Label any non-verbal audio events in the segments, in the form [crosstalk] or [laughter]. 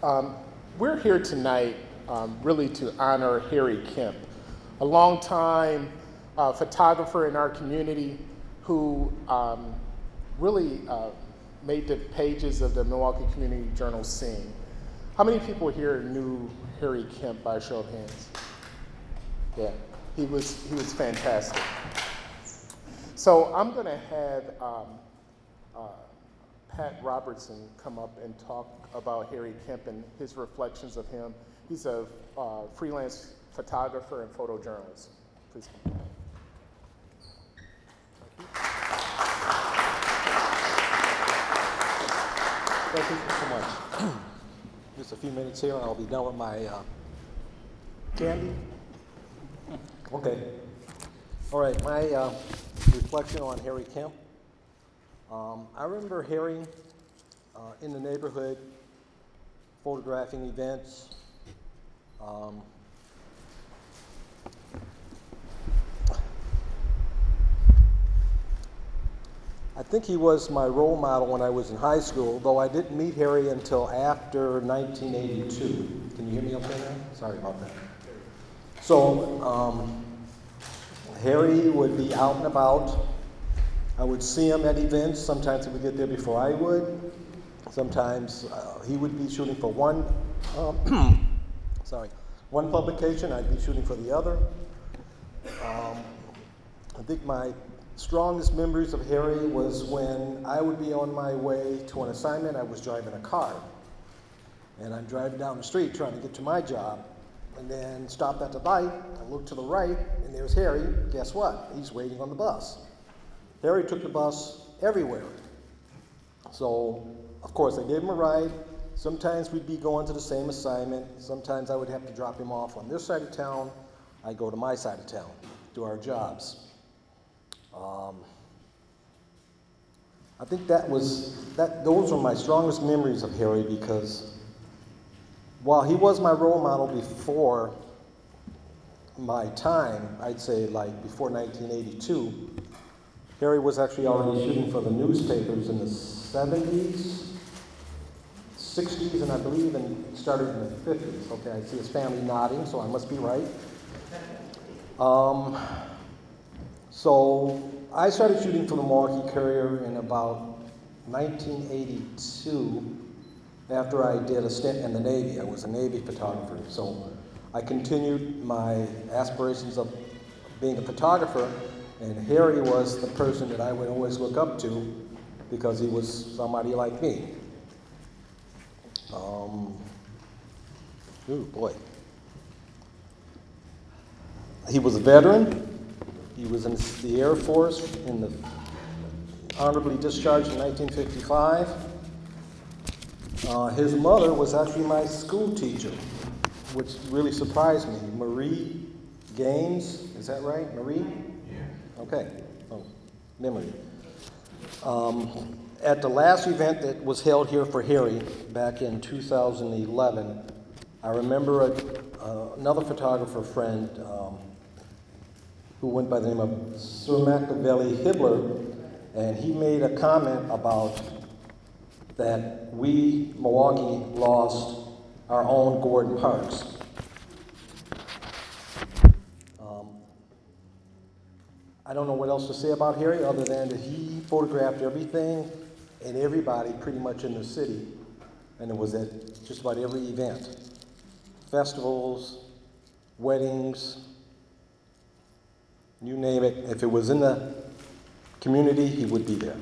Um, we're here tonight um, really to honor Harry Kemp, a longtime uh, photographer in our community who um, really uh, made the pages of the Milwaukee Community Journal sing. How many people here knew Harry Kemp by show of hands? Yeah, he was, he was fantastic. So I'm going to have um, uh, Pat Robertson come up and talk about Harry Kemp and his reflections of him. He's a uh, freelance photographer and photojournalist. Please come. Thank you so much. [clears throat] Just a few minutes here, and I'll be done with my uh, candy. Okay. All right, my uh, reflection on Harry Kemp. Um, I remember Harry uh, in the neighborhood photographing events. Um, I think he was my role model when I was in high school, though I didn't meet Harry until after 1982. Can you hear me okay now? Sorry about that. So, um, Harry would be out and about. I would see him at events. Sometimes he would get there before I would. Sometimes uh, he would be shooting for one, um, [clears throat] sorry, one publication. I'd be shooting for the other. Um, I think my strongest memories of Harry was when I would be on my way to an assignment. I was driving a car, and I'm driving down the street trying to get to my job, and then stopped at the light. I look to the right, and there's Harry. Guess what? He's waiting on the bus. Harry took the bus everywhere. So, of course, I gave him a ride. Sometimes we'd be going to the same assignment. Sometimes I would have to drop him off on this side of town. I go to my side of town, do our jobs. Um, I think that was that. Those were my strongest memories of Harry because while he was my role model before my time, I'd say like before 1982, Harry was actually already shooting for the newspapers in the 70s, 60s, and I believe and started in the 50s. Okay, I see his family nodding, so I must be right. Um, so I started shooting for the Milwaukee Courier in about 1982 after I did a stint in the Navy. I was a Navy photographer. So I continued my aspirations of being a photographer, and Harry was the person that I would always look up to because he was somebody like me. Um, ooh, boy. He was a veteran. He was in the Air Force in the honorably discharged in 1955. Uh, his mother was actually my school teacher, which really surprised me. Marie Gaines, is that right? Marie? Okay. Oh, memory. Um, at the last event that was held here for Harry back in 2011, I remember a, uh, another photographer friend. Um, who went by the name of Sir Machiavelli Hibbler, and he made a comment about that we, Milwaukee, lost our own Gordon Parks. I don't know what else to say about Harry other than that he photographed everything and everybody pretty much in the city, and it was at just about every event festivals, weddings, you name it. If it was in the community, he would be there.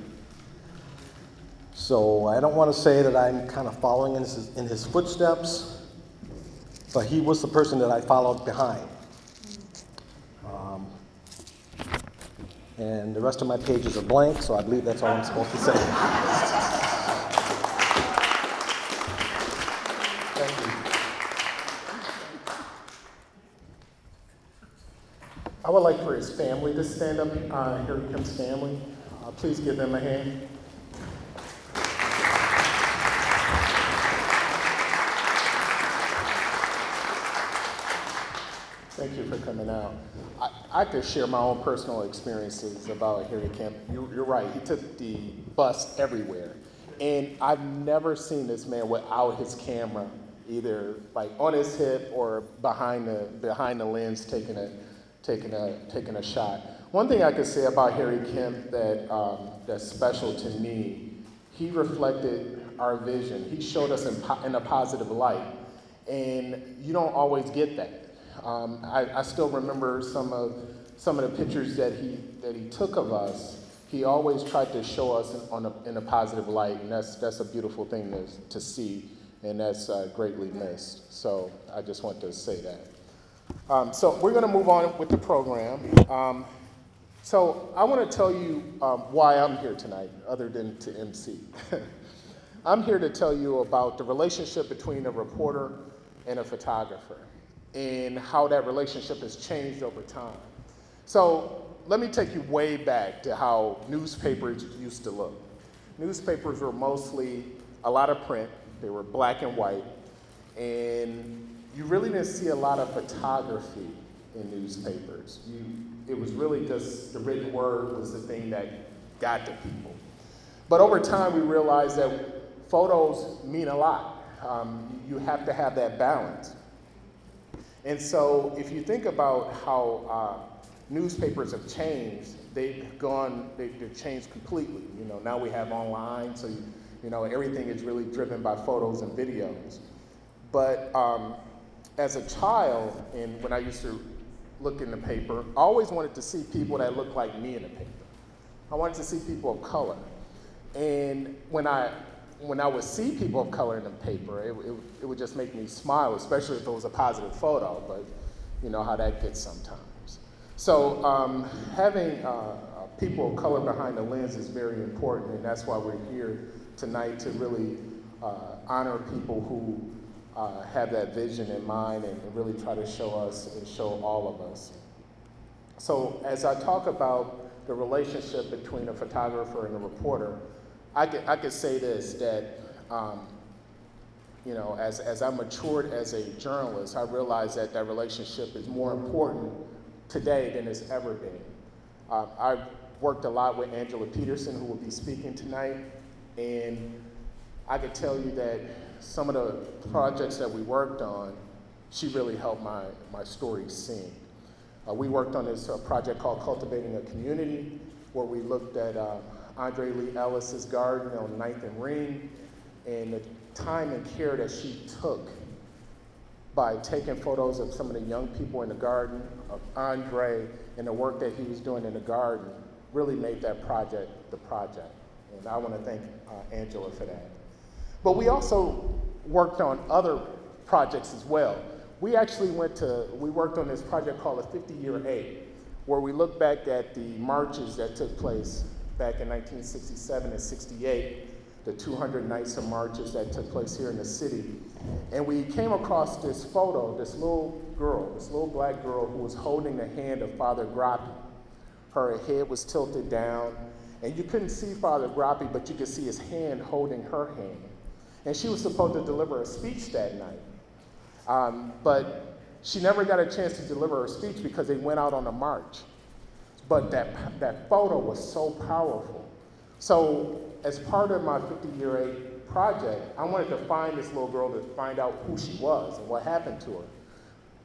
So I don't want to say that I'm kind of following in his, in his footsteps, but he was the person that I followed behind. And the rest of my pages are blank, so I believe that's all I'm supposed to say. Thank you. I would like for his family to stand up. Uh, here he comes family. Uh, please give them a hand. Thank you for coming out. I, I could share my own personal experiences about Harry Kemp. You, you're right, he took the bus everywhere. And I've never seen this man without his camera, either like on his hip or behind the behind the lens, taking a taking a taking a shot. One thing I could say about Harry Kemp that um, that's special to me, he reflected our vision. He showed us in, po- in a positive light, and you don't always get that. Um, I, I still remember some of some of the pictures that he that he took of us. He always tried to show us in, a, in a positive light, and that's that's a beautiful thing to, to see, and that's uh, greatly missed. So I just want to say that. Um, so we're going to move on with the program. Um, so I want to tell you um, why I'm here tonight, other than to MC. [laughs] I'm here to tell you about the relationship between a reporter and a photographer, and how that relationship has changed over time. So let me take you way back to how newspapers used to look. Newspapers were mostly a lot of print, they were black and white, and you really didn't see a lot of photography in newspapers. You, it was really just the written word was the thing that got to people. But over time, we realized that photos mean a lot. Um, you have to have that balance. And so, if you think about how uh, newspapers have changed, they've gone, they, they've changed completely. You know, now we have online, so you, you know everything is really driven by photos and videos. But um, as a child, and when I used to look in the paper, I always wanted to see people that looked like me in the paper. I wanted to see people of color. And when I when I would see people of color in the paper, it, it, it would just make me smile, especially if it was a positive photo. But you know how that gets sometimes. So um, having uh, uh, people of color behind the lens is very important, and that's why we're here tonight to really uh, honor people who uh, have that vision in mind and, and really try to show us and show all of us. So as I talk about the relationship between a photographer and a reporter, I could, I could say this that, um, you know, as, as I matured as a journalist, I realized that that relationship is more important today than it's ever been. Um, I've worked a lot with Angela Peterson, who will be speaking tonight, and I could tell you that some of the projects that we worked on, she really helped my, my story sing. Uh, we worked on this uh, project called Cultivating a Community, where we looked at uh, Andre Lee Ellis's garden on 9th and Ring, and the time and care that she took by taking photos of some of the young people in the garden, of Andre, and the work that he was doing in the garden really made that project the project. And I want to thank uh, Angela for that. But we also worked on other projects as well. We actually went to, we worked on this project called a 50 Year Ache, where we looked back at the marches that took place back in 1967 and 68, the 200 nights of marches that took place here in the city. And we came across this photo, this little girl, this little black girl who was holding the hand of Father Groppi. Her head was tilted down, and you couldn't see Father Groppi, but you could see his hand holding her hand. And she was supposed to deliver a speech that night. Um, but she never got a chance to deliver her speech because they went out on a march. But that, that photo was so powerful. So, as part of my 50 year ache project, I wanted to find this little girl to find out who she was and what happened to her.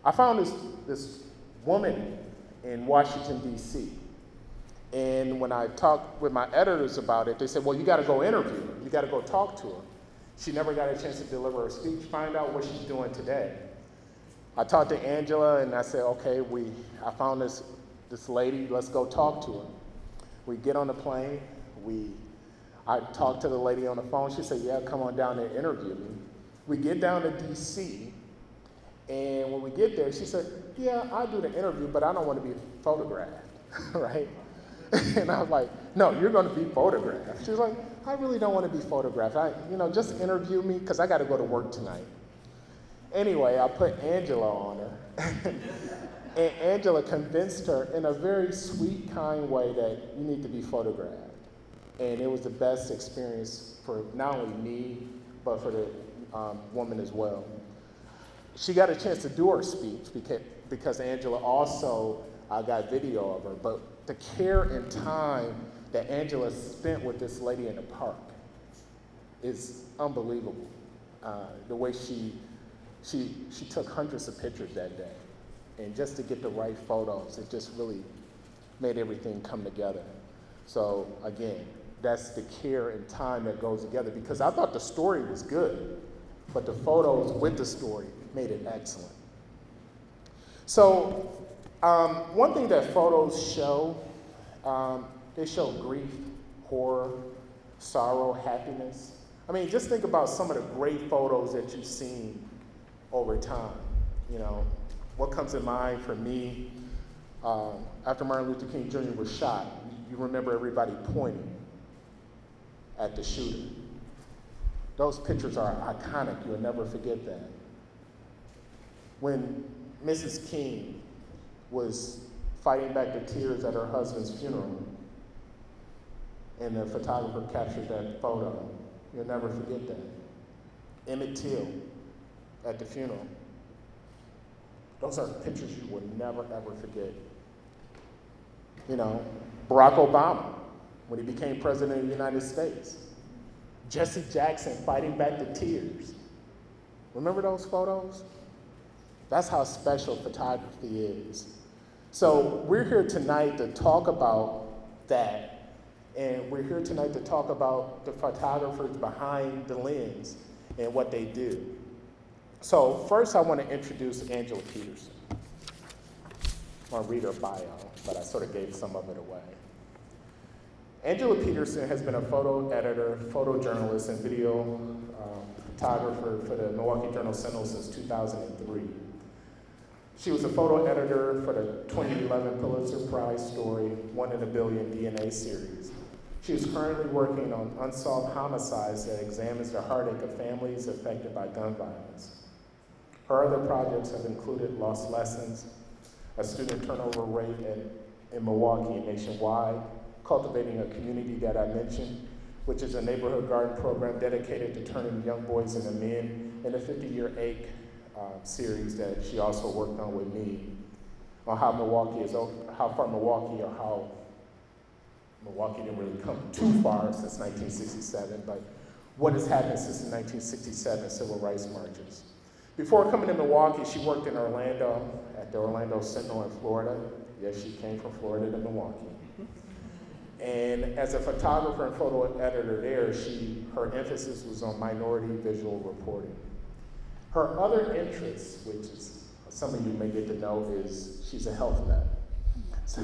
I found this, this woman in Washington, D.C. And when I talked with my editors about it, they said, Well, you got to go interview her, you got to go talk to her. She never got a chance to deliver her speech. Find out what she's doing today. I talked to Angela and I said, okay, we, I found this, this lady, let's go talk to her. We get on the plane, we, I talked to the lady on the phone, she said, yeah, come on down and interview me. We get down to DC, and when we get there, she said, yeah, I'll do the interview, but I don't want to be photographed, [laughs] right? and I was like, no, you're going to be photographed. She was like, I really don't want to be photographed. I, you know, just interview me because I got to go to work tonight. Anyway, I put Angela on her. [laughs] and Angela convinced her in a very sweet, kind way that you need to be photographed. And it was the best experience for not only me, but for the um, woman as well. She got a chance to do her speech because, because Angela also uh, got video of her. But the care and time that Angela spent with this lady in the park is unbelievable. Uh, the way she, she, she took hundreds of pictures that day. And just to get the right photos, it just really made everything come together. So again, that's the care and time that goes together because I thought the story was good, but the photos with the story made it excellent. So um, one thing that photos show, um, they show grief, horror, sorrow, happiness. I mean, just think about some of the great photos that you've seen over time. You know, what comes to mind for me um, after Martin Luther King Jr. was shot? You remember everybody pointing at the shooter. Those pictures are iconic. You'll never forget that. When Mrs. King was fighting back the tears at her husband's funeral, and the photographer captured that photo. You'll never forget that. Emmett Till at the funeral. Those are pictures you will never, ever forget. You know, Barack Obama, when he became president of the United States. Jesse Jackson fighting back the tears. Remember those photos? That's how special photography is. So, we're here tonight to talk about that and we're here tonight to talk about the photographers behind the lens and what they do. So, first, I want to introduce Angela Peterson. I want to read her bio, but I sort of gave some of it away. Angela Peterson has been a photo editor, photojournalist, and video um, photographer for the Milwaukee Journal Sentinel since 2003. She was a photo editor for the 2011 Pulitzer Prize story, One in a Billion DNA series. She is currently working on unsolved homicides that examines the heartache of families affected by gun violence. Her other projects have included Lost Lessons, a student turnover rate in, in Milwaukee and nationwide, Cultivating a Community that I mentioned, which is a neighborhood garden program dedicated to turning young boys into men, and a 50 year ache uh, series that she also worked on with me on how Milwaukee is, how far Milwaukee or how Milwaukee didn't really come too far since 1967, but what has happened since the 1967 civil rights marches. Before coming to Milwaukee, she worked in Orlando at the Orlando Sentinel in Florida. Yes, she came from Florida to Milwaukee. And as a photographer and photo editor there, she, her emphasis was on minority visual reporting. Her other interests, which is some of you may get to know, is she's a health nut. So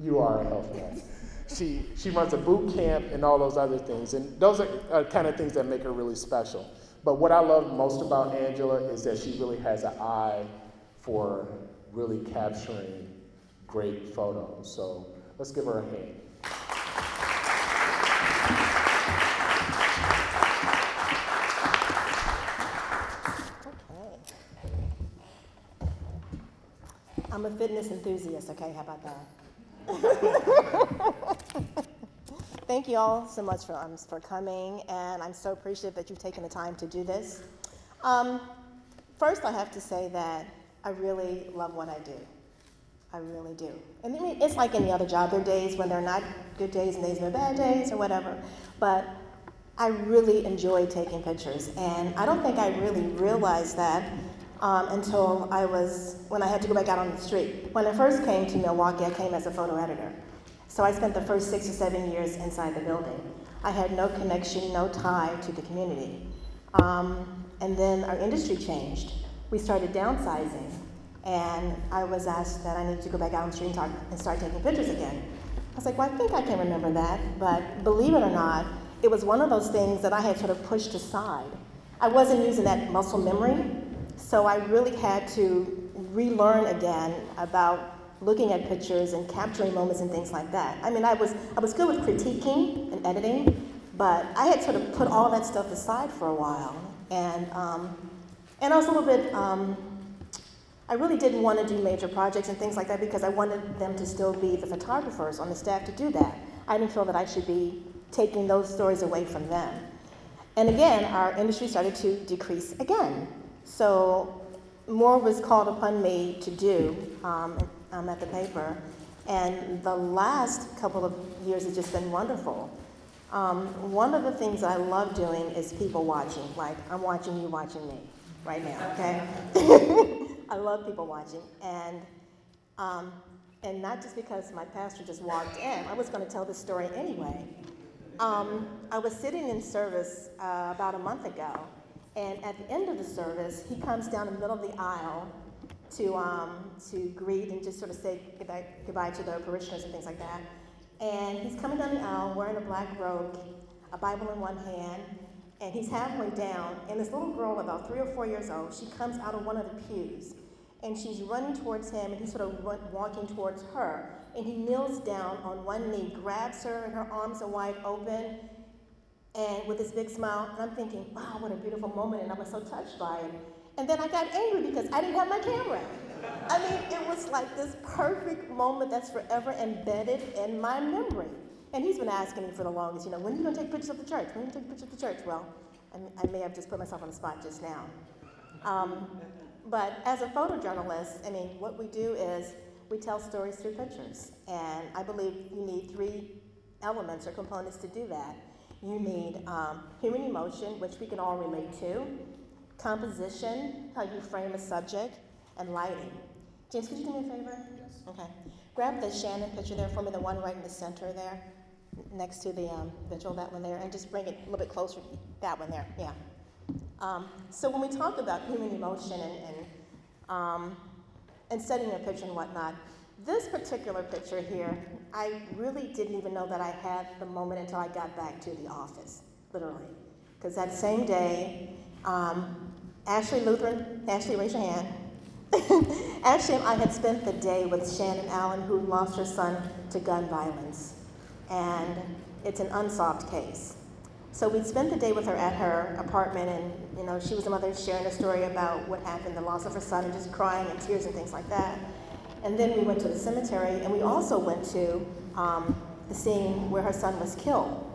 you are a health nut she, she runs a boot camp and all those other things. And those are uh, kind of things that make her really special. But what I love most about Angela is that she really has an eye for really capturing great photos. So let's give her a hand. Okay. I'm a fitness enthusiast, okay? How about that? [laughs] Thank you all so much for, um, for coming, and I'm so appreciative that you've taken the time to do this. Um, first, I have to say that I really love what I do. I really do. And I mean, it's like any other job. There are days when they're not good days and days when they're bad days or whatever. But I really enjoy taking pictures. And I don't think I really realized that um, until I was, when I had to go back out on the street. When I first came to Milwaukee, I came as a photo editor. So I spent the first six or seven years inside the building. I had no connection, no tie to the community. Um, and then our industry changed. We started downsizing, and I was asked that I needed to go back out on the street and, talk, and start taking pictures again. I was like, well, I think I can remember that, but believe it or not, it was one of those things that I had sort of pushed aside. I wasn't using that muscle memory so I really had to relearn again about looking at pictures and capturing moments and things like that. I mean, I was, I was good with critiquing and editing, but I had sort of put all that stuff aside for a while. And, um, and I was a little bit, um, I really didn't want to do major projects and things like that because I wanted them to still be the photographers on the staff to do that. I didn't feel that I should be taking those stories away from them. And again, our industry started to decrease again. So more was called upon me to do um, um, at the paper. And the last couple of years has just been wonderful. Um, one of the things I love doing is people watching. Like I'm watching you watching me right now. Okay. [laughs] I love people watching, and um, and not just because my pastor just walked in. I was going to tell this story anyway. Um, I was sitting in service uh, about a month ago, and at the end of the service, he comes down the middle of the aisle to, um, to greet and just sort of say goodbye, goodbye to the parishioners and things like that. And he's coming down the aisle wearing a black robe, a Bible in one hand, and he's halfway down. And this little girl, about three or four years old, she comes out of one of the pews, and she's running towards him, and he's sort of walking towards her. And he kneels down on one knee, grabs her, and her arms are wide open, and with this big smile. And I'm thinking, wow, what a beautiful moment, and I was so touched by it. And then I got angry because I didn't have my camera. I mean, it was like this perfect moment that's forever embedded in my memory. And he's been asking me for the longest, you know, when are you going to take pictures of the church? When are you going to take pictures of the church? Well, I, may have just put myself on the spot just now. Um, but as a photojournalist, I mean, what we do is we tell stories through pictures. And I believe you need three elements or components to do that. You need um, human emotion, which we can all relate to, composition, how you frame a subject, and lighting. James, could you do me a favor? Yes. Okay. Grab the Shannon picture there for me, the one right in the center there, next to the um, vigil, that one there, and just bring it a little bit closer. That one there, yeah. Um, so when we talk about human emotion and, and, um, and setting a picture and whatnot, this particular picture here, I really didn't even know that I had the moment until I got back to the office, literally. Because that same day, um, Ashley Luthern, Ashley, raise your hand. [laughs] Ashley I had spent the day with Shannon Allen, who lost her son to gun violence. And it's an unsolved case. So we'd spent the day with her at her apartment, and you know, she was a mother sharing a story about what happened, the loss of her son, and just crying and tears and things like that. And then we went to the cemetery, and we also went to um, the scene where her son was killed.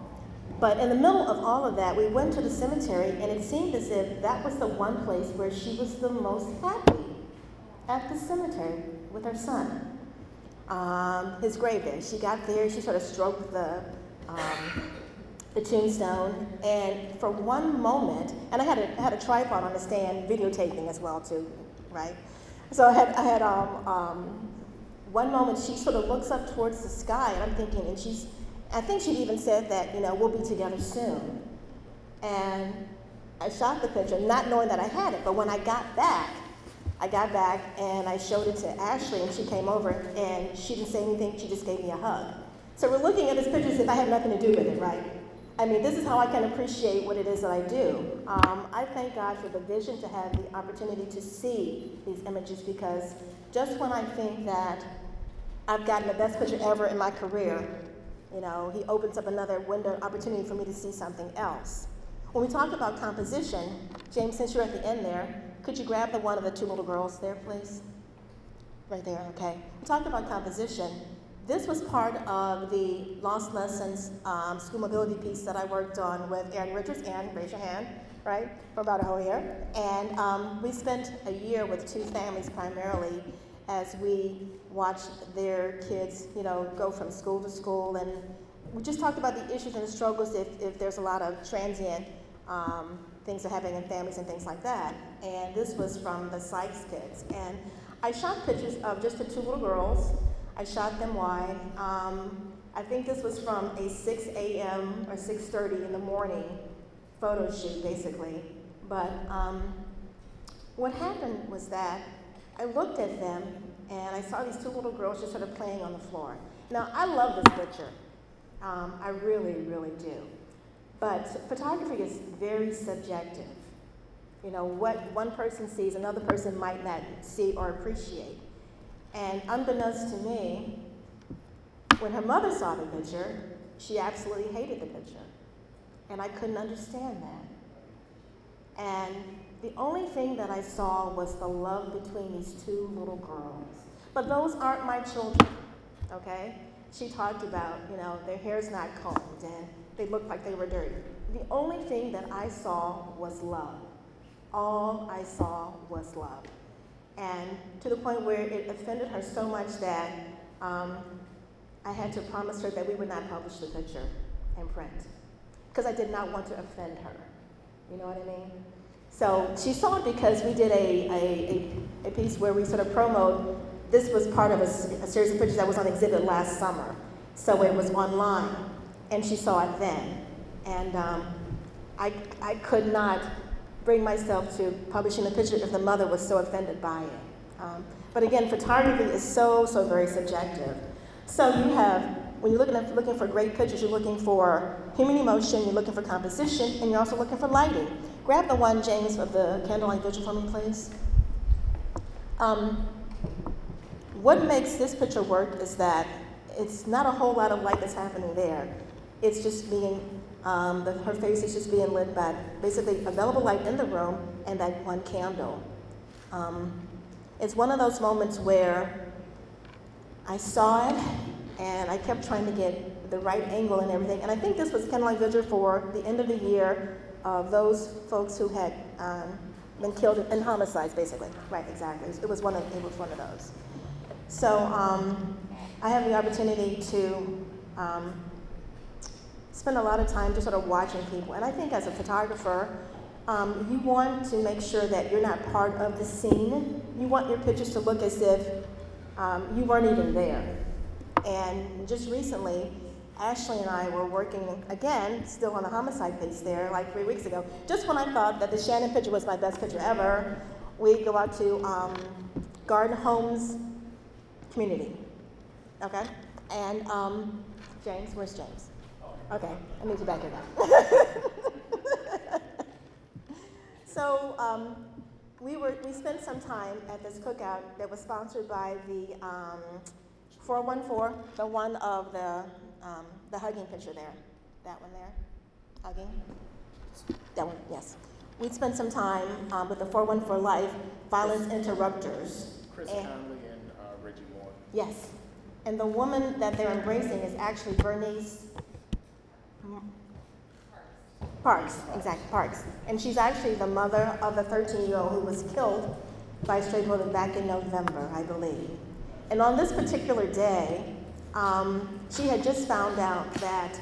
But in the middle of all of that, we went to the cemetery, and it seemed as if that was the one place where she was the most happy at the cemetery with her son. Um, his grave there. She got there, she sort of stroked the, um, the tombstone, and for one moment, and I had a, I had a tripod on the stand videotaping as well, too, right? So I had, I had um, um, one moment she sort of looks up towards the sky, and I'm thinking, and she's, I think she even said that, you know, we'll be together soon. And I shot the picture, not knowing that I had it, but when I got back, I got back and I showed it to Ashley, and she came over, and she didn't say anything, she just gave me a hug. So we're looking at this picture as if I had nothing to do with it, right? I mean, this is how I can appreciate what it is that I do. Um, I thank God for the vision to have the opportunity to see these images because just when I think that I've gotten the best picture ever in my career, you know, he opens up another window opportunity for me to see something else. When we talk about composition, James, since you're at the end there, could you grab the one of the two little girls there, please? Right there, okay. We talked about composition. This was part of the Lost Lessons um, school mobility piece that I worked on with Erin Richards. Erin, raise your hand, right, for about a whole year. And um, we spent a year with two families primarily as we watch their kids, you know, go from school to school. And we just talked about the issues and the struggles if, if there's a lot of transient um, things that are happening in families and things like that. And this was from the Sykes kids. And I shot pictures of just the two little girls I shot them wide. Um, I think this was from a 6 a.m. or 6:30 in the morning photo shoot, basically. But um, what happened was that I looked at them and I saw these two little girls just sort of playing on the floor. Now I love this picture. Um, I really, really do. But photography is very subjective. You know, what one person sees, another person might not see or appreciate. And unbeknownst to me, when her mother saw the picture, she absolutely hated the picture. And I couldn't understand that. And the only thing that I saw was the love between these two little girls. But those aren't my children, okay? She talked about, you know, their hair's not combed and they looked like they were dirty. The only thing that I saw was love. All I saw was love and to the point where it offended her so much that um, I had to promise her that we would not publish the picture in print. because I did not want to offend her. You know what I mean? So she saw it because we did a, a, a, a piece where we sort of promoted. This was part of a series of pictures that was on exhibit last summer. So it was online, and she saw it then. And um, I, I could not bring myself to publishing the picture if the mother was so offended by it. Um, but again, photography is so, so very subjective. So you have, when you're looking, at, looking for great pictures, you're looking for human emotion, you're looking for composition, and you're also looking for lighting. Grab the one, James, of the candlelight vigil for me, please. Um, what makes this picture work is that it's not a whole lot of light that's happening there. It's just being, um, the, her face is just being lit by basically available light in the room and that one candle. Um, it's one of those moments where I saw it and I kept trying to get the right angle and everything. And I think this was candlelight vigil for the end of the year of those folks who had um, been killed in homicides, basically. Right, exactly. It was one of, it was one of those. So um, I have the opportunity to um, spend a lot of time just sort of watching people. And I think as a photographer, um, you want to make sure that you're not part of the scene. You want your pictures to look as if um, you weren't even there. And just recently, Ashley and I were working again, still on the homicide case there, like three weeks ago. Just when I thought that the Shannon picture was my best picture ever, we go out to um, Garden Homes Community. Okay? And um, James, where's James? Okay, I need you back here [laughs] now. so um, we were we spent some time at this cookout that was sponsored by the um, 414, the one of the um, the hugging picture there, that one there, hugging. That one, yes. We'd spent some time um, with the 414 Life Violence Interrupters. Chris And- Conley and uh, Reggie Moore. Yes. And the woman that they're embracing is actually Bernice Parks, exactly, Parks. And she's actually the mother of the 13 year old who was killed by a stray bullet back in November, I believe. And on this particular day, um, she had just found out that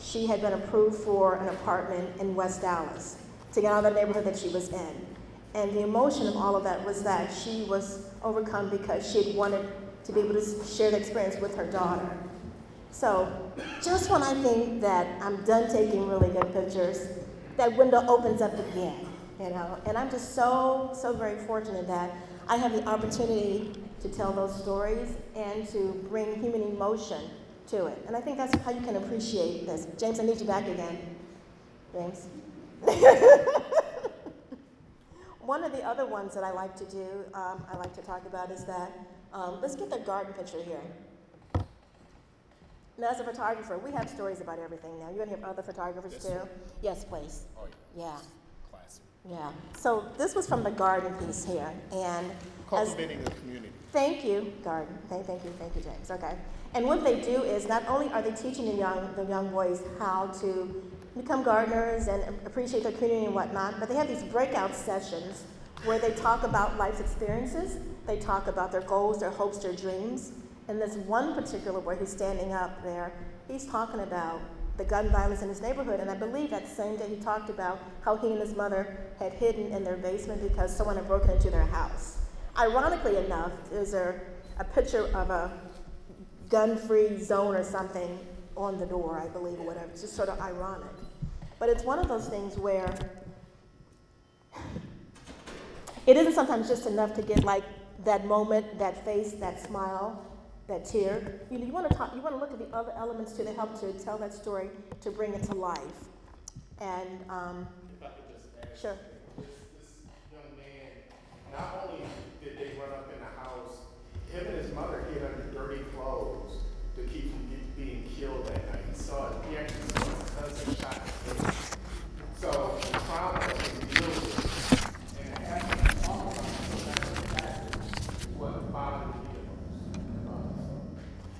she had been approved for an apartment in West Allis to get out of the neighborhood that she was in. And the emotion of all of that was that she was overcome because she had wanted to be able to share the experience with her daughter. So, just when I think that I'm done taking really good pictures, that window opens up again, you know. And I'm just so, so very fortunate that I have the opportunity to tell those stories and to bring human emotion to it. And I think that's how you can appreciate this. James, I need you back again. James. [laughs] One of the other ones that I like to do, um, I like to talk about is that, um, let's get the garden picture here. Now, as a photographer, we have stories about everything now. You and have other photographers Yes, too? sir. Yes, please. Oh, yeah. Yeah, Classic. yeah. So this was from the garden piece here, and as, the community. Thank you, garden. Thank, thank you, thank you, James. Okay. And what they do is not only are they teaching the young, the young boys how to become gardeners and appreciate their community and whatnot, but they have these breakout sessions where they talk about life's experiences, they talk about their goals, their hopes, their dreams. And this one particular boy who's standing up there, he's talking about the gun violence in his neighborhood. And I believe that same day he talked about how he and his mother had hidden in their basement because someone had broken into their house. Ironically enough, there's a, a picture of a gun-free zone or something on the door, I believe, or whatever. It's just sort of ironic. But it's one of those things where it isn't sometimes just enough to get like that moment, that face, that smile, that tear. You, know, you want to talk. You want to look at the other elements too that help to tell that story to bring it to life. And um, If I could just add. sure. This, this young man, not only did they run up in the house, him and his mother hid under dirty clothes to keep from get- being killed that night. He saw it, he actually saw his cousin shot in the face. So the trauma was revealed, and it happened to all of us, so that's what bothered.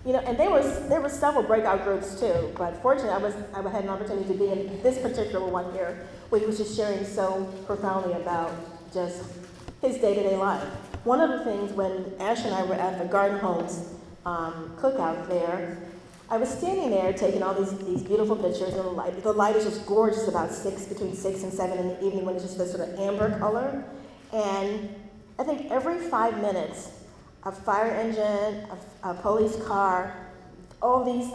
You know, and there was there were several breakout groups too. But fortunately, I was I had an opportunity to be in this particular one here, where he was just sharing so profoundly about just his day-to-day life. One of the things when Ash and I were at the Garden Homes um, cookout there, I was standing there taking all these, these beautiful pictures, and the light, the light is just gorgeous about six, between six and seven in the evening when it's just this sort of amber color. And I think every five minutes, a fire engine, a, a police car, all these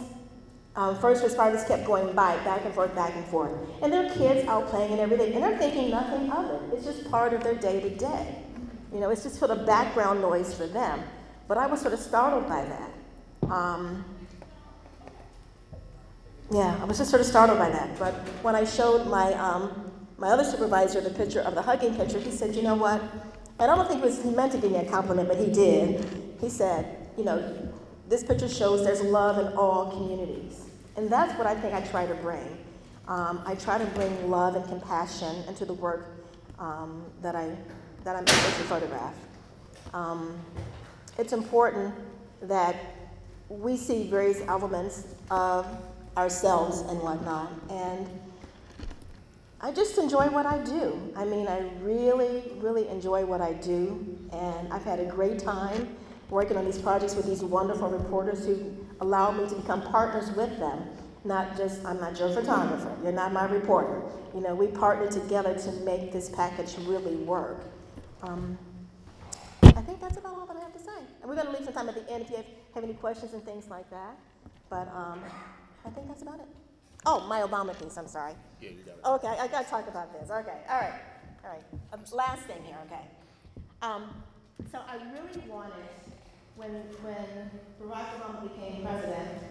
um, first responders kept going by, back and forth, back and forth. And their kids out playing and everything, and they're thinking nothing of it. It's just part of their day to day. You know, it's just sort of background noise for them. But I was sort of startled by that. Um, yeah, I was just sort of startled by that. But when I showed my, um, my other supervisor the picture of the hugging picture, he said, you know what? And I don't think was, he meant to give me a compliment, but he did. He said, you know, this picture shows there's love in all communities. And that's what I think I try to bring. Um, I try to bring love and compassion into the work um, that, I, that I'm able to photograph. Um, it's important that we see various elements of ourselves and whatnot. And I just enjoy what I do. I mean, I really, really enjoy what I do. And I've had a great time working on these projects with these wonderful reporters who allow me to become partners with them. Not just, I'm not your photographer, you're not my reporter. You know, we partner together to make this package really work. Um, I think that's about all that I have to say. And we're going to leave some time at the end if you have, have any questions and things like that. But um, I think that's about it. Oh, my Obama piece, I'm sorry. Yeah, you got it. Okay, I got to talk about this. Okay, all right, all right. Um, last thing here, okay. Um, so I really wanted, when, when Barack Obama became president,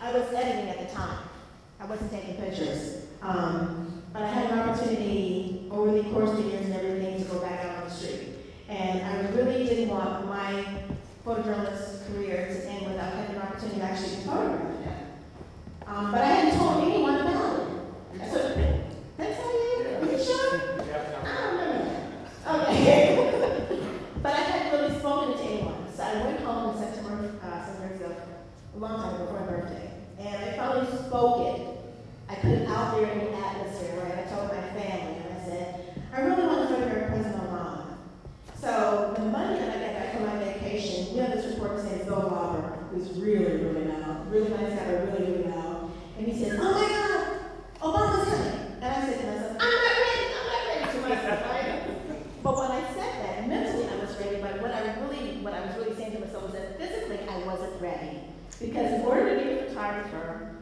I was editing at the time. I wasn't taking pictures. Um, but I had an opportunity over the course of the years and everything to go back out on the street. And I really didn't want my photojournalist career to end without having an opportunity to actually photograph him. Um, but I hadn't told anyone about it. So, that's how you, are you sure? I don't remember. Okay. but I hadn't really spoken to anyone. So I went home in September, uh, some years ago, a long time before my birthday. And I finally spoke it. I put it out there in the atmosphere, right? I told my family, and I said, I really want to photograph President Obama. So the Monday that I got back from my vacation, we have this reporter named Bill Robert, who's really, really loud, really nice guy, but really, really loud. And he says, oh my God, Obama's coming. And I said to myself, I'm not ready, I'm not ready to myself, right? But when I said that, mentally I was ready, but what I really, what I was really saying to myself was that physically I wasn't ready. Because in order to be a photographer,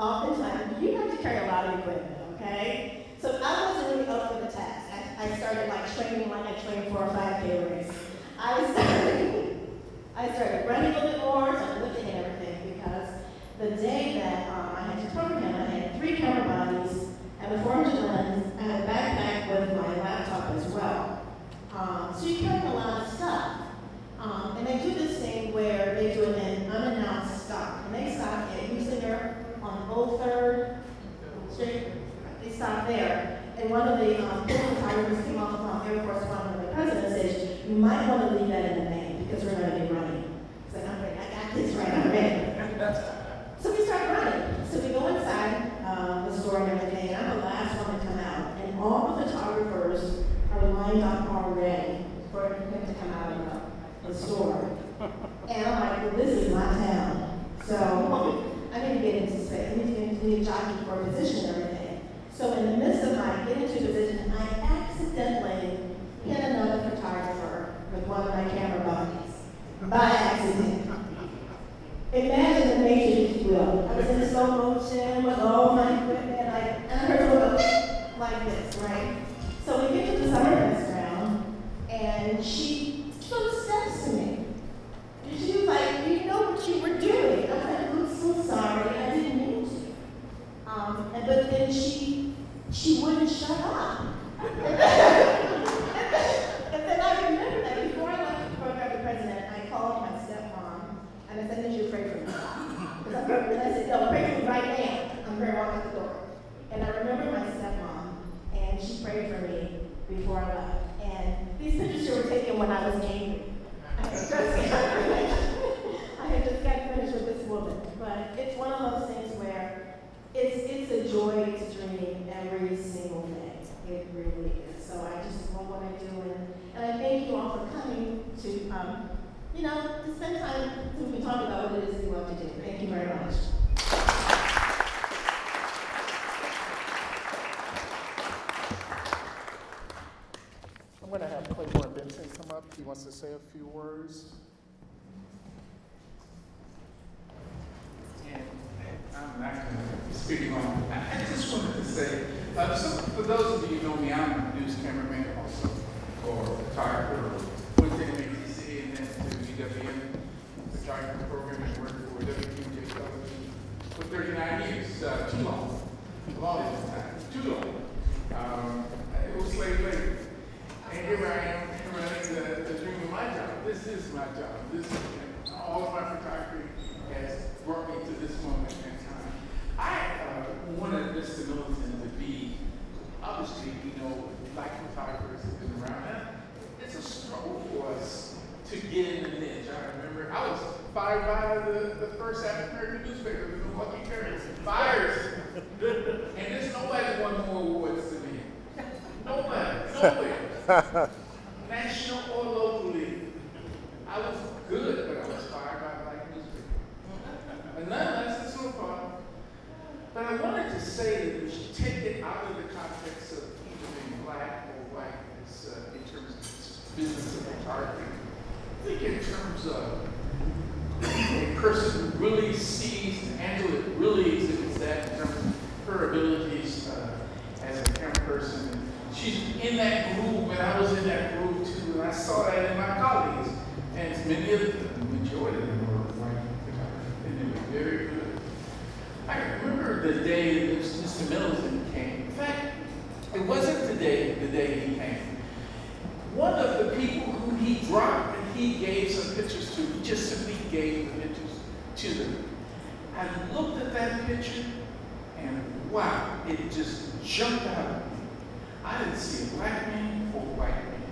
oftentimes you have to carry a lot of equipment, okay? So I wasn't really up for the task. I, I started like training like I trained for a 5K race. I started, I started running a little bit more, started lifting and everything because the day that um, I had to program him, I had three camera bodies and a 400 lens and a backpack with my laptop as well. Um, so you carry a lot of stuff. Um, and they do this thing where they do it in unannounced stop. And they stop at Houston on Old Third Street. They stop there. And one of the um, photographers came off of um, Air Force One, and the president says, you might want to leave that in the main because we're going to be running. It's like, I'm so we start running. So we go inside um, the store and everything. and I'm the last one to come out. And all the photographers are lined up already for him to come out of the, store. And I'm like, well, this is my town. So I need to get into space. I need to get into the jockey for a position and everything. So in the midst of my getting into position, I accidentally hit another photographer with one of my camera bodies By accident. Imagine the matrix, if you will. I was in slow motion with all my equipment, I, and I heard a little like this, right? So we get to the summer ground, and she sort of steps to me. And she was like, you know what you were doing. I was like, I'm so sorry, I didn't mean to. Um, and, but then she, she wouldn't shut up. and then I remember that before I left to photograph the president, I called my stepmom, and I said, did you pray for me? Because I, and I said, no, pray for me right now. I'm going to walk out the door. And I remember my stepmom, and she prayed for me before I left. And these pictures were taken when I was angry. I had just I had just got finished with this woman, but it's one of those things where it's it's a joy to dream every single day. It really is. So I just love what I do, and, and I thank you all for coming to um, you know, to spend time so we can talk about what it is you love to do. Thank you very much. I'm going to have Claiborne Benson come up. He wants to say a few words. And I'm not going to speak on, I I just wanted to say, uh, so for those of you who know me, I'm a news cameraman also, or photographer, went to MATC and then to UWM, photography program and worked for WQJ television for 39 years, uh, too long, a long time, too long. Um, it was slave labor. And here I am running the, the dream of my job. This is my job. This is, all of my photography has brought me to this moment in time. I uh, wanted Mr. Middleton to be, obviously, you know, black photographers have been around. And it's a struggle for us to get in the niche. I remember I was fired by the, the first African American newspaper, the Milwaukee Courier. Fires. and there's nobody won more awards than me. Nobody. Nowhere national or locally. I was good, but I was fired by a black newspaper. And nonetheless, it's so far. But I wanted to say that we should take it out of the context of either being black or white as, uh, in terms of business of photography. I think in terms of a person who really sees, Angela really exhibits that in terms of her abilities uh, as a camera person. And she's in that groove, and I was in that groove too, and I saw that in my colleagues. And many of the majority of them were white and they were very good. I remember the day that Mr. Middleton came. In fact, it wasn't the day, the day he came. One of the people who he dropped and he gave some pictures to, he just simply gave the pictures to them. I looked at that picture and wow, it just jumped out at me. I didn't see a black man or white man.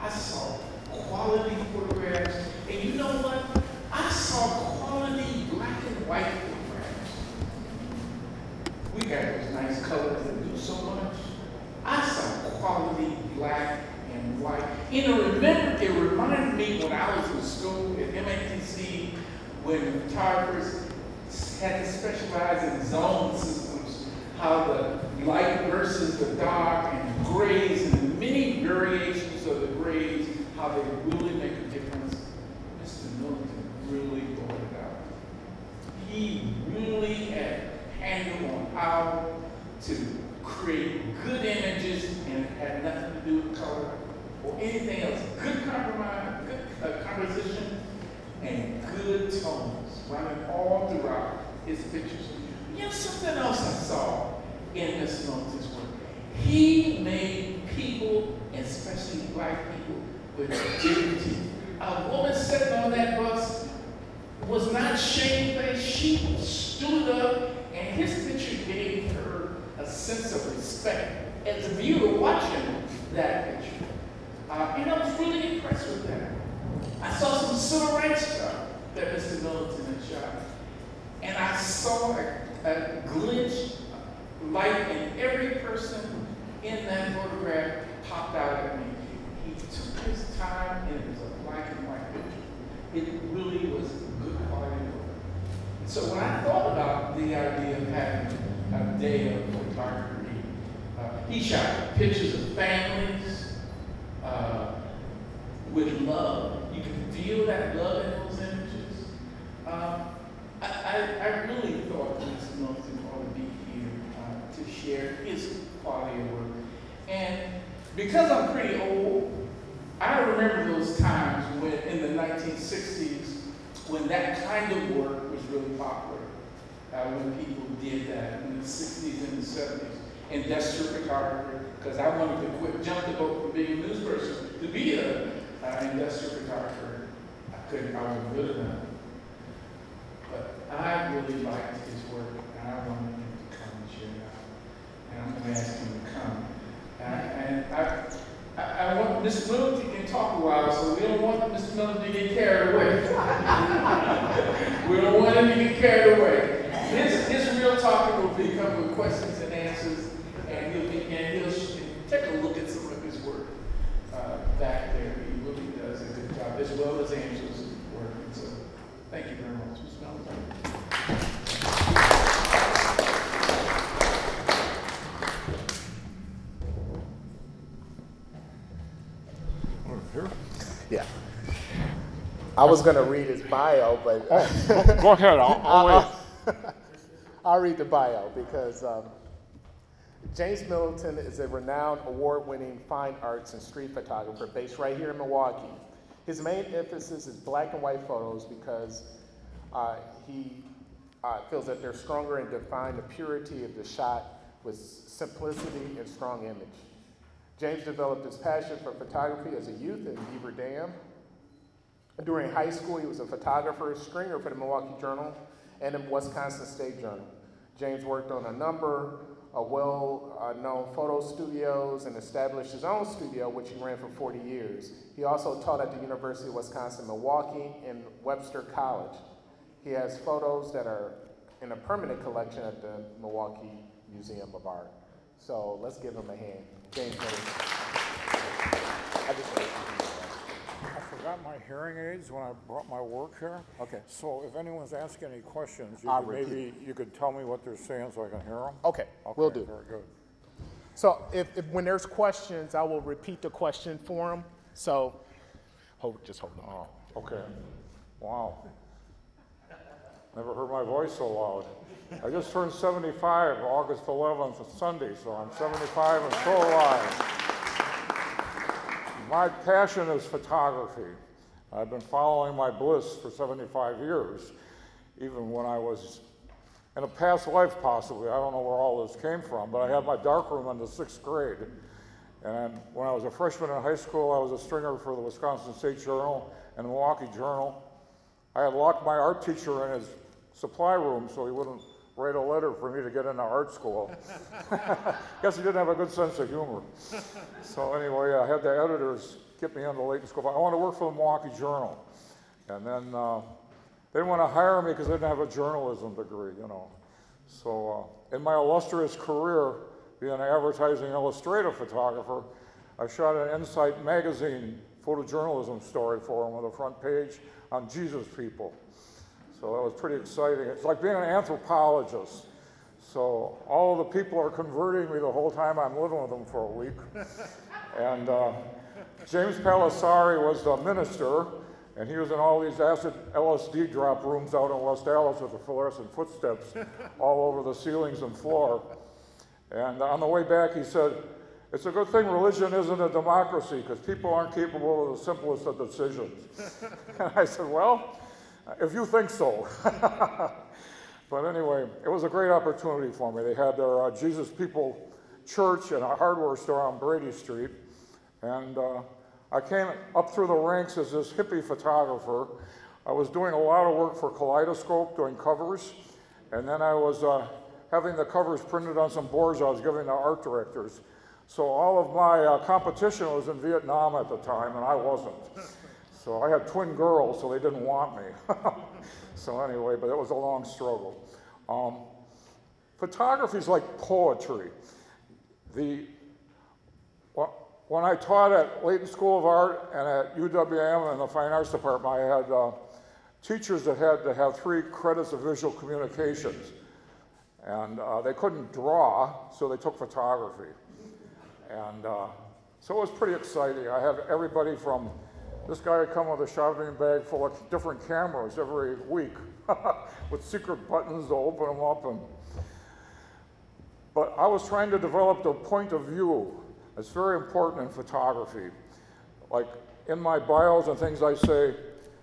I saw quality photographs. And you know what? I saw quality black and white photographs. We got those nice colors that do so much. I saw quality black and white. You know, remember, it reminded me when I was in school at MATC, when photographers had to specialize in zone systems, how the light versus the dark and grays and the many variations of the grays, how they really make a difference. Mr. Middleton really brought it out. He really had handle on how to create good images and it had nothing to do with color or anything else. Good compromise, good uh, composition, and good tones running all throughout his pictures. You know, something else I saw in Miss Middleton's work. He made people, especially black people, with dignity. A woman sitting on that bus was not shamefaced. She stood up, and his picture gave her a sense of respect as a viewer watching that picture. Uh, and I was really impressed with that. I saw some civil rights stuff that Mr. Middleton had shot. And I saw a, a glitch, light in every person in that photograph popped out at me. He took his time, and it was a black and white picture. It really was good quality work. So when I thought about the idea of having a day of photography, uh, he shot pictures of families uh, with love. You can feel that love in. Um, I, I, really thought Mr. Milton ought to be here uh, to share his quality of work. And because I'm pretty old, I remember those times when, in the 1960s, when that kind of work was really popular. Uh, when people did that in the 60s and the 70s. Industrial photography, because I wanted to quit, jump the boat from being a news person to be an uh, industrial photographer. I couldn't, I wasn't good enough. But I really liked his work, and I wanted him to come and share it. And I'm going to ask him to come. And, and I, I, I want Mr. Middleton to talk a while, so we don't want Mr. Middleton to get carried away. we don't want him to get carried away. His, his real talking will become with questions and answers, and he'll be, and he'll take a look at some of his work uh, back there. He really does a good job, as well as angel's Angela's let you smell it. Here? Yeah. I was gonna read his bio, but Go go ahead, I'll, I'll wait. [laughs] I'll read the bio because um, James Middleton is a renowned award-winning fine arts and street photographer based right here in Milwaukee. His main emphasis is black and white photos because uh, he uh, feels that they're stronger and define the purity of the shot with simplicity and strong image. James developed his passion for photography as a youth in Beaver Dam. During high school, he was a photographer, stringer for the Milwaukee Journal and the Wisconsin State Journal. James worked on a number of well-known photo studios and established his own studio, which he ran for 40 years. He also taught at the University of Wisconsin-Milwaukee and Webster College. He has photos that are in a permanent collection at the Milwaukee Museum of Art. So let's give him a hand. James. I just wanted to do that. I forgot my hearing aids when I brought my work here. Okay. So if anyone's asking any questions, you I'll could repeat. maybe, you could tell me what they're saying so I can hear them? Okay, We'll do. Very good. So if, if, when there's questions, I will repeat the question for them. So, hold, just hold on. Oh, okay. Wow. Never heard my voice so loud. I just turned 75, August 11th, it's Sunday, so I'm 75 and still alive. My passion is photography. I've been following my bliss for 75 years, even when I was in a past life possibly. I don't know where all this came from, but I had my darkroom in the sixth grade. And when I was a freshman in high school, I was a stringer for the Wisconsin State Journal and the Milwaukee Journal. I had locked my art teacher in his supply room so he wouldn't write a letter for me to get into art school. [laughs] Guess he didn't have a good sense of humor. So anyway, I had the editors get me into Layton School. I want to work for the Milwaukee Journal. And then uh, they didn't want to hire me because I didn't have a journalism degree, you know. So uh, in my illustrious career, being an advertising illustrative photographer, I shot an Insight magazine photojournalism story for them on the front page on Jesus people. So that was pretty exciting. It's like being an anthropologist. So all the people are converting me the whole time I'm living with them for a week. [laughs] and uh, James Palosaari was the minister, and he was in all these acid LSD drop rooms out in West Allis with the fluorescent footsteps [laughs] all over the ceilings and floor. And on the way back, he said, It's a good thing religion isn't a democracy because people aren't capable of the simplest of decisions. [laughs] and I said, Well, if you think so. [laughs] but anyway, it was a great opportunity for me. They had their uh, Jesus People Church and a hardware store on Brady Street. And uh, I came up through the ranks as this hippie photographer. I was doing a lot of work for Kaleidoscope, doing covers. And then I was uh, having the covers printed on some boards I was giving to art directors. So all of my uh, competition was in Vietnam at the time, and I wasn't. So I had twin girls, so they didn't want me. [laughs] so anyway, but it was a long struggle. Um, photography is like poetry. The when I taught at Layton School of Art and at UWM in the Fine Arts Department, I had uh, teachers that had to have three credits of visual communications. And uh, they couldn't draw, so they took photography. And uh, so it was pretty exciting. I had everybody from this guy would come with a shopping bag full of different cameras every week [laughs] with secret buttons to open them up. And, but I was trying to develop the point of view. It's very important in photography. Like in my bios and things, I say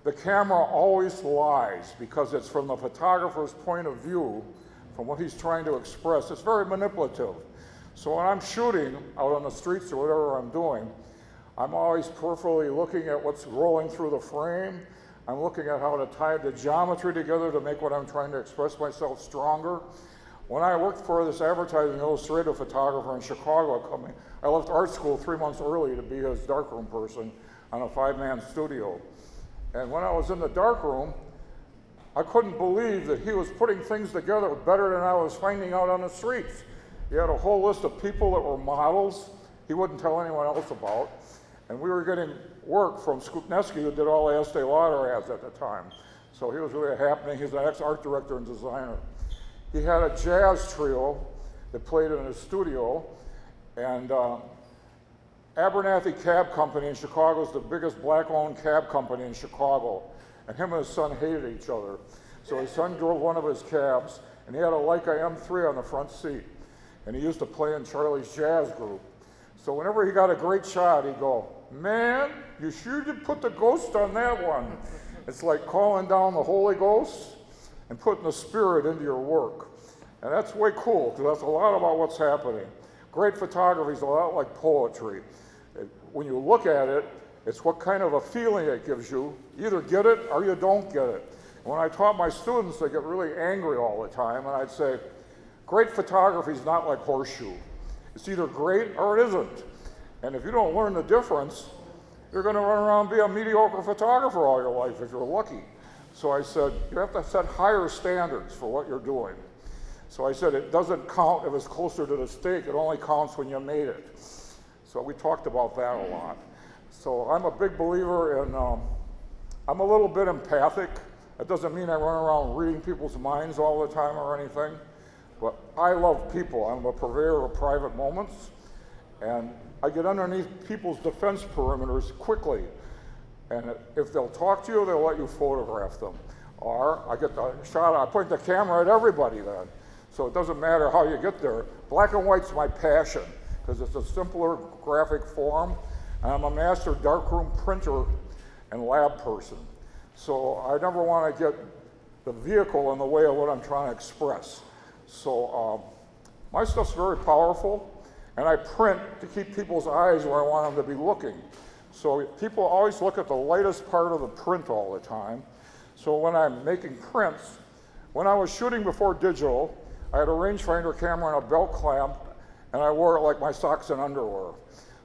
the camera always lies because it's from the photographer's point of view, from what he's trying to express. It's very manipulative. So when I'm shooting out on the streets or whatever I'm doing, I'm always peripherally looking at what's rolling through the frame. I'm looking at how to tie the geometry together to make what I'm trying to express myself stronger. When I worked for this advertising illustrative photographer in Chicago coming, I left art school three months early to be his darkroom person on a five-man studio. And when I was in the darkroom, I couldn't believe that he was putting things together better than I was finding out on the streets. He had a whole list of people that were models he wouldn't tell anyone else about. And we were getting work from Skrebneski, who did all the Estee Lauder ads at the time. So he was really happening. He's an ex-art director and designer. He had a jazz trio that played in his studio, and uh, Abernathy Cab Company in Chicago is the biggest black-owned cab company in Chicago, and him and his son hated each other. So his son drove one of his cabs, and he had a Leica M3 on the front seat, and he used to play in Charlie's jazz group. So whenever he got a great shot, he'd go, "Man, you sure did put the ghost on that one." It's like calling down the Holy Ghost and putting the Spirit into your work, and that's way cool because that's a lot about what's happening. Great photography is a lot like poetry. It- when you look at it, it's what kind of a feeling it gives you. You either get it or you don't get it. When I taught my students, they get really angry all the time, and I'd say, great photography is not like horseshoe. It's either great or it isn't. And if you don't learn the difference, you're going to run around and be a mediocre photographer all your life if you're lucky. So I said, you have to set higher standards for what you're doing. So I said, it doesn't count if it's closer to the stake, it only counts when you made it. So we talked about that a lot. So I'm a big believer in, um, I'm a little bit empathic. That doesn't mean I run around reading people's minds all the time or anything, but I love people. I'm a purveyor of private moments, and I get underneath people's defense perimeters quickly. And if they'll talk to you, they'll let you photograph them. Or I get the shot, I point the camera at everybody then. So it doesn't matter how you get there. Black and white's my passion because it's a simpler graphic form. And I'm a master darkroom printer and lab person. So I never want to get the vehicle in the way of what I'm trying to express. So um, my stuff's very powerful, and I print to keep people's eyes where I want them to be looking. So people always look at the lightest part of the print all the time. So when I'm making prints, when I was shooting before digital, I had a rangefinder camera and a belt clamp, and I wore it like my socks and underwear.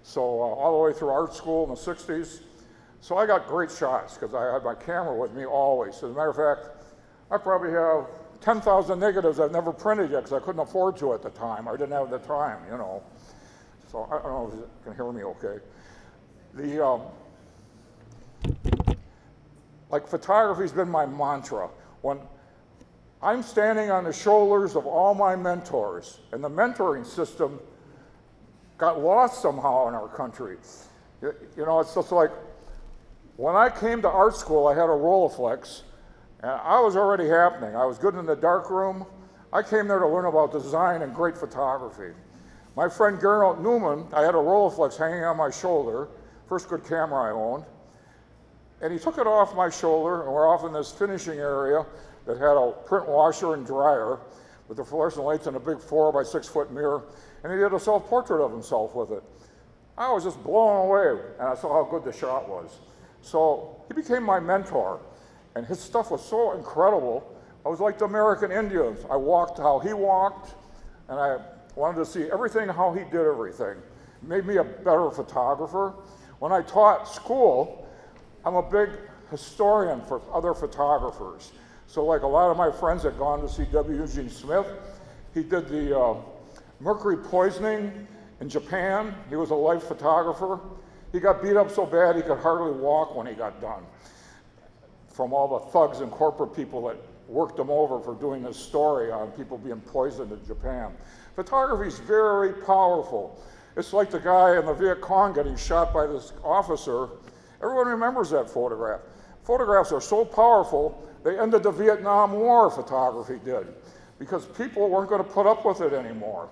So uh, all the way through art school in the 60s. So I got great shots because I had my camera with me always. As a matter of fact, I probably have 10,000 negatives I've never printed yet because I couldn't afford to at the time. I didn't have the time, you know. So I don't know if you can hear me okay. The, um, like photography's been my mantra. When I'm standing on the shoulders of all my mentors, and the mentoring system got lost somehow in our country. You, you know, it's just like when I came to art school, I had a Rolleiflex, and I was already happening. I was good in the dark room. I came there to learn about design and great photography. My friend Gernot Newman, I had a Rolleiflex hanging on my shoulder, first good camera I owned, and he took it off my shoulder, and we're off in this finishing area that had a print washer and dryer with the fluorescent lights and a big four by six foot mirror, and he did a self portrait of himself with it. I was just blown away, and I saw how good the shot was. So he became my mentor, and his stuff was so incredible. I was like the American Indians. I walked how he walked, and I wanted to see everything how he did everything. Made me a better photographer. When I taught school, I'm a big historian for other photographers. So, like a lot of my friends had gone to see W. Eugene Smith, he did the uh, mercury poisoning in Japan. He was a life photographer. He got beat up so bad he could hardly walk when he got done from all the thugs and corporate people that worked him over for doing this story on people being poisoned in Japan. Photography is very powerful. It's like the guy in the Viet Cong getting shot by this officer. Everyone remembers that photograph. Photographs are so powerful, they ended the Vietnam War, photography did, because people weren't going to put up with it anymore.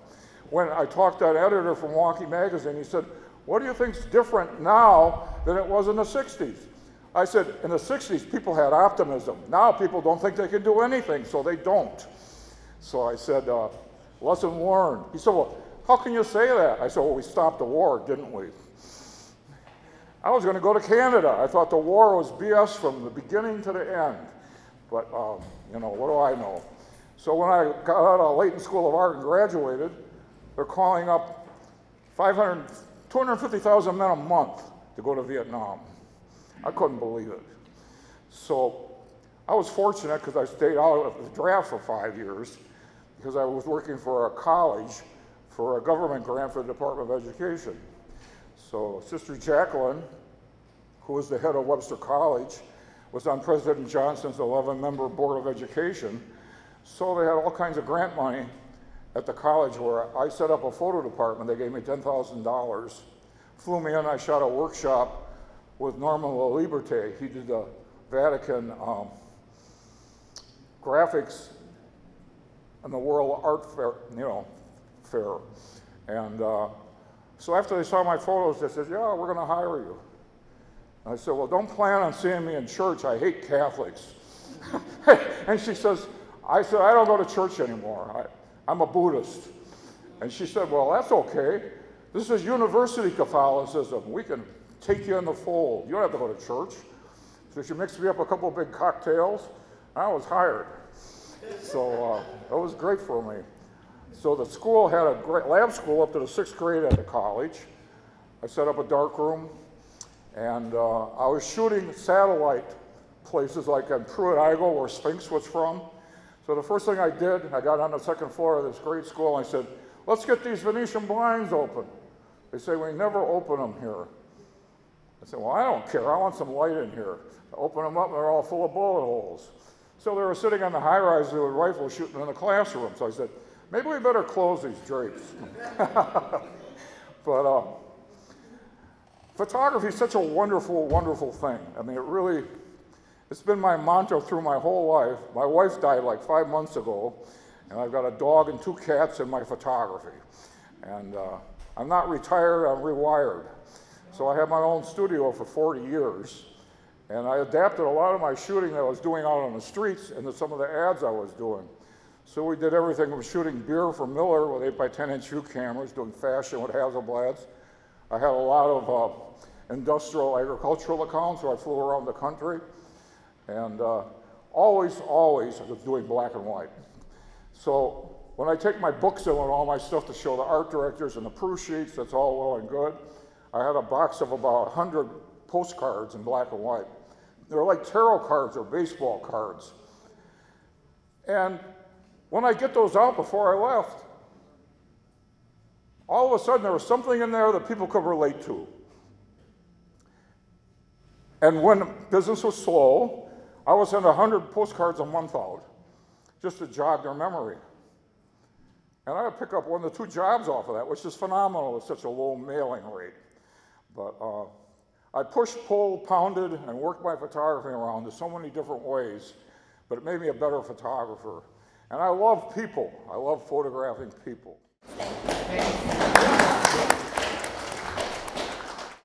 When I talked to an editor from Wonky Magazine, he said, What do you think's different now than it was in the 60s? I said, In the 60s, people had optimism. Now people don't think they can do anything, so they don't. So I said, uh, Lesson learned. He said, Well, how can you say that? I said, Well, we stopped the war, didn't we? I was going to go to Canada. I thought the war was BS from the beginning to the end. But, um, you know, what do I know? So when I got out of Layton School of Art and graduated, they're calling up 500, 250,000 men a month to go to Vietnam. I couldn't believe it. So I was fortunate because I stayed out of the draft for five years because I was working for a college for a government grant for the Department of Education. So Sister Jacqueline, who was the head of Webster College, was on President Johnson's 11-member Board of Education. So they had all kinds of grant money at the college where I set up a photo department. They gave me $10,000, flew me in, I shot a workshop with Norman Laliberte. He did the Vatican um, graphics and the World Art Fair, you know, fair. And uh, so after they saw my photos, they said, "Yeah, we're going to hire you." And I said, "Well, don't plan on seeing me in church. I hate Catholics." [laughs] and she says, "I said I don't go to church anymore. I, I'm a Buddhist." And she said, "Well, that's okay. This is university Catholicism. We can take you in the fold. You don't have to go to church." So she mixed me up a couple of big cocktails. and I was hired. So uh, that was great for me. So the school had a great lab school up to the sixth grade at the college. I set up a dark room, and uh, I was shooting satellite places like in Pruitt-Igoe, where Spinks was from. So the first thing I did, I got on the second floor of this great school, and I said, "Let's get these Venetian blinds open." They say we never open them here. I said, "Well, I don't care. I want some light in here." I open them up, and they're all full of bullet holes. So they were sitting on the high rise with rifles shooting in the classroom. So I said, maybe we better close these drapes. [laughs] but uh, photography is such a wonderful, wonderful thing. I mean, it really, it's been my mantra through my whole life. My wife died like five months ago, and I've got a dog and two cats in my photography. And uh, I'm not retired, I'm rewired. So I had my own studio for 40 years. And I adapted a lot of my shooting that I was doing out on the streets into some of the ads I was doing. So we did everything from shooting beer for Miller with 8 by 10 inch view cameras, doing fashion with Hasselblads. I had a lot of uh, industrial agricultural accounts where I flew around the country. And uh, always, always I was doing black and white. So when I take my books with all my stuff to show the art directors and the proof sheets, that's all well and good. I had a box of about 100 postcards in black and white. They're like tarot cards or baseball cards. And when I get those out before I left, all of a sudden there was something in there that people could relate to. And when business was slow, I would send 100 postcards a month out just to jog their memory. And I would pick up one or two jobs off of that, which is phenomenal with such a low mailing rate. But uh, I pushed, pulled, pounded, and worked my photography around in so many different ways, but it made me a better photographer. And I love people. I love photographing people.